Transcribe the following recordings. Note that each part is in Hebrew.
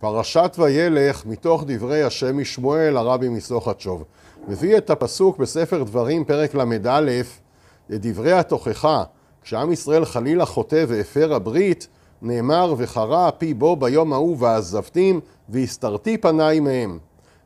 פרשת וילך מתוך דברי השם משמואל הרבי מסוכתשוב. מביא את הפסוק בספר דברים פרק ל"א לדברי התוכחה כשעם ישראל חלילה חוטא והפר הברית נאמר וחרה פי בו ביום ההוא ועזבתים והסתרתי פניי מהם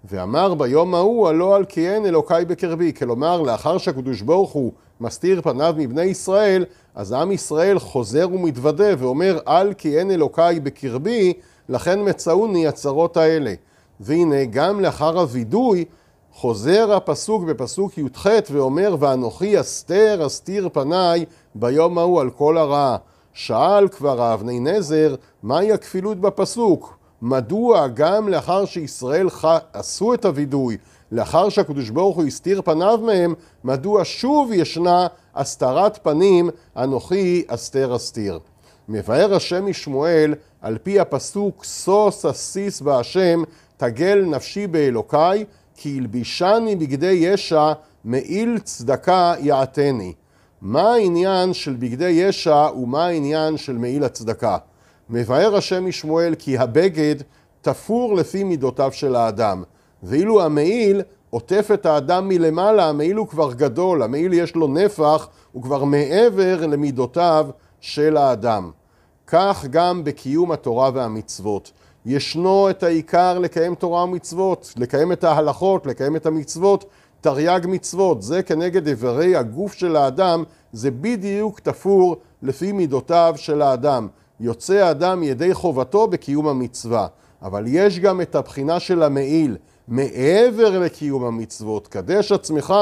ואמר ביום ההוא הלא על כי אין אלוקיי בקרבי כלומר לאחר שהקדוש ברוך הוא מסתיר פניו מבני ישראל אז עם ישראל חוזר ומתוודה ואומר על כי אין אלוקיי בקרבי לכן מצאוני הצרות האלה. והנה גם לאחר הווידוי חוזר הפסוק בפסוק י"ח ואומר ואנוכי אסתר אסתיר פניי ביום ההוא על כל הרעה. שאל כבר האבני נזר מהי הכפילות בפסוק? מדוע גם לאחר שישראל ח... עשו את הווידוי, לאחר שהקדוש ברוך הוא הסתיר פניו מהם, מדוע שוב ישנה הסתרת פנים אנוכי אסתר אסתיר? מבאר השם משמואל על פי הפסוק שוש אסיס בהשם תגל נפשי באלוקיי כי הלבישני בגדי ישע מעיל צדקה יעתני. מה העניין של בגדי ישע ומה העניין של מעיל הצדקה? מבאר השם משמואל כי הבגד תפור לפי מידותיו של האדם ואילו המעיל עוטף את האדם מלמעלה, המעיל הוא כבר גדול, המעיל יש לו נפח, הוא כבר מעבר למידותיו של האדם. כך גם בקיום התורה והמצוות. ישנו את העיקר לקיים תורה ומצוות, לקיים את ההלכות, לקיים את המצוות, תרי"ג מצוות, זה כנגד איברי הגוף של האדם, זה בדיוק תפור לפי מידותיו של האדם. יוצא האדם ידי חובתו בקיום המצווה. אבל יש גם את הבחינה של המעיל, מעבר לקיום המצוות, קדש עצמך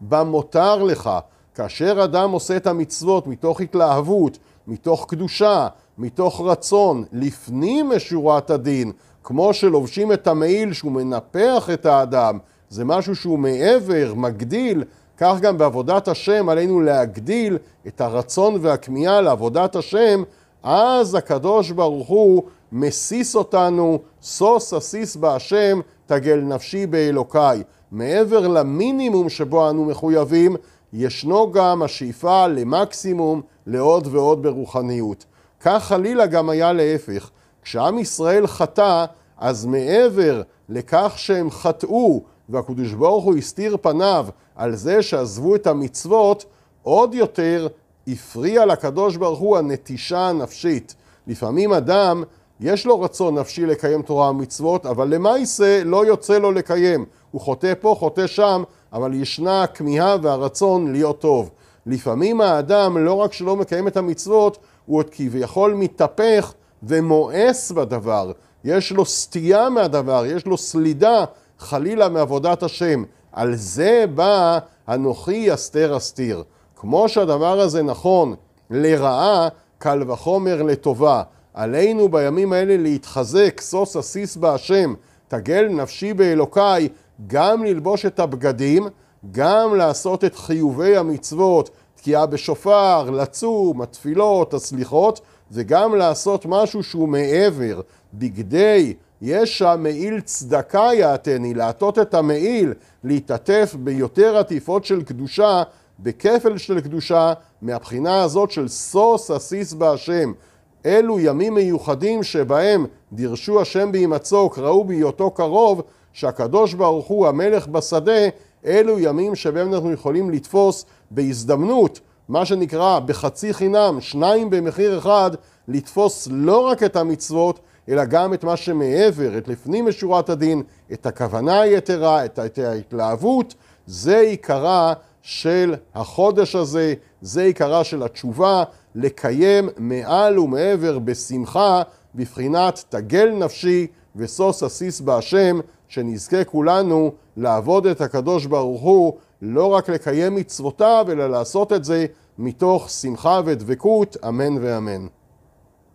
במותר לך. כאשר אדם עושה את המצוות מתוך התלהבות, מתוך קדושה, מתוך רצון, לפנים משורת הדין, כמו שלובשים את המעיל שהוא מנפח את האדם, זה משהו שהוא מעבר, מגדיל, כך גם בעבודת השם עלינו להגדיל את הרצון והכמיהה לעבודת השם, אז הקדוש ברוך הוא מסיס אותנו, שוש אסיס בהשם, תגל נפשי באלוקיי. מעבר למינימום שבו אנו מחויבים, ישנו גם השאיפה למקסימום, לעוד ועוד ברוחניות. כך חלילה גם היה להפך. כשעם ישראל חטא, אז מעבר לכך שהם חטאו והקדוש ברוך הוא הסתיר פניו על זה שעזבו את המצוות, עוד יותר הפריע לקדוש ברוך הוא הנטישה הנפשית. לפעמים אדם, יש לו רצון נפשי לקיים תורה ומצוות, אבל למעשה לא יוצא לו לקיים. הוא חוטא פה, חוטא שם, אבל ישנה הכמיהה והרצון להיות טוב. לפעמים האדם לא רק שלא מקיים את המצוות, הוא עוד כביכול מתהפך ומואס בדבר. יש לו סטייה מהדבר, יש לו סלידה חלילה מעבודת השם. על זה בא אנוכי אסתר אסתיר. כמו שהדבר הזה נכון לרעה, קל וחומר לטובה. עלינו בימים האלה להתחזק, שוש אסיס בהשם, תגל נפשי באלוקיי, גם ללבוש את הבגדים, גם לעשות את חיובי המצוות, תקיעה בשופר, לצום, התפילות, הסליחות, וגם לעשות משהו שהוא מעבר, בגדי ישע מעיל צדקה יעתני, לעטות את המעיל, להתעטף ביותר עטיפות של קדושה, בכפל של קדושה, מהבחינה הזאת של שוש אסיס בהשם. אלו ימים מיוחדים שבהם דירשו השם בהימצאו, קראו בהיותו קרוב, שהקדוש ברוך הוא המלך בשדה, אלו ימים שבהם אנחנו יכולים לתפוס בהזדמנות, מה שנקרא בחצי חינם, שניים במחיר אחד, לתפוס לא רק את המצוות, אלא גם את מה שמעבר, את לפנים משורת הדין, את הכוונה היתרה, את ההתלהבות, זה עיקרה של החודש הזה, זה עיקרה של התשובה, לקיים מעל ומעבר בשמחה, בבחינת תגל נפשי ושוש אסיס בהשם, שנזכה כולנו לעבוד את הקדוש ברוך הוא, לא רק לקיים מצוותיו, אלא לעשות את זה מתוך שמחה ודבקות, אמן ואמן.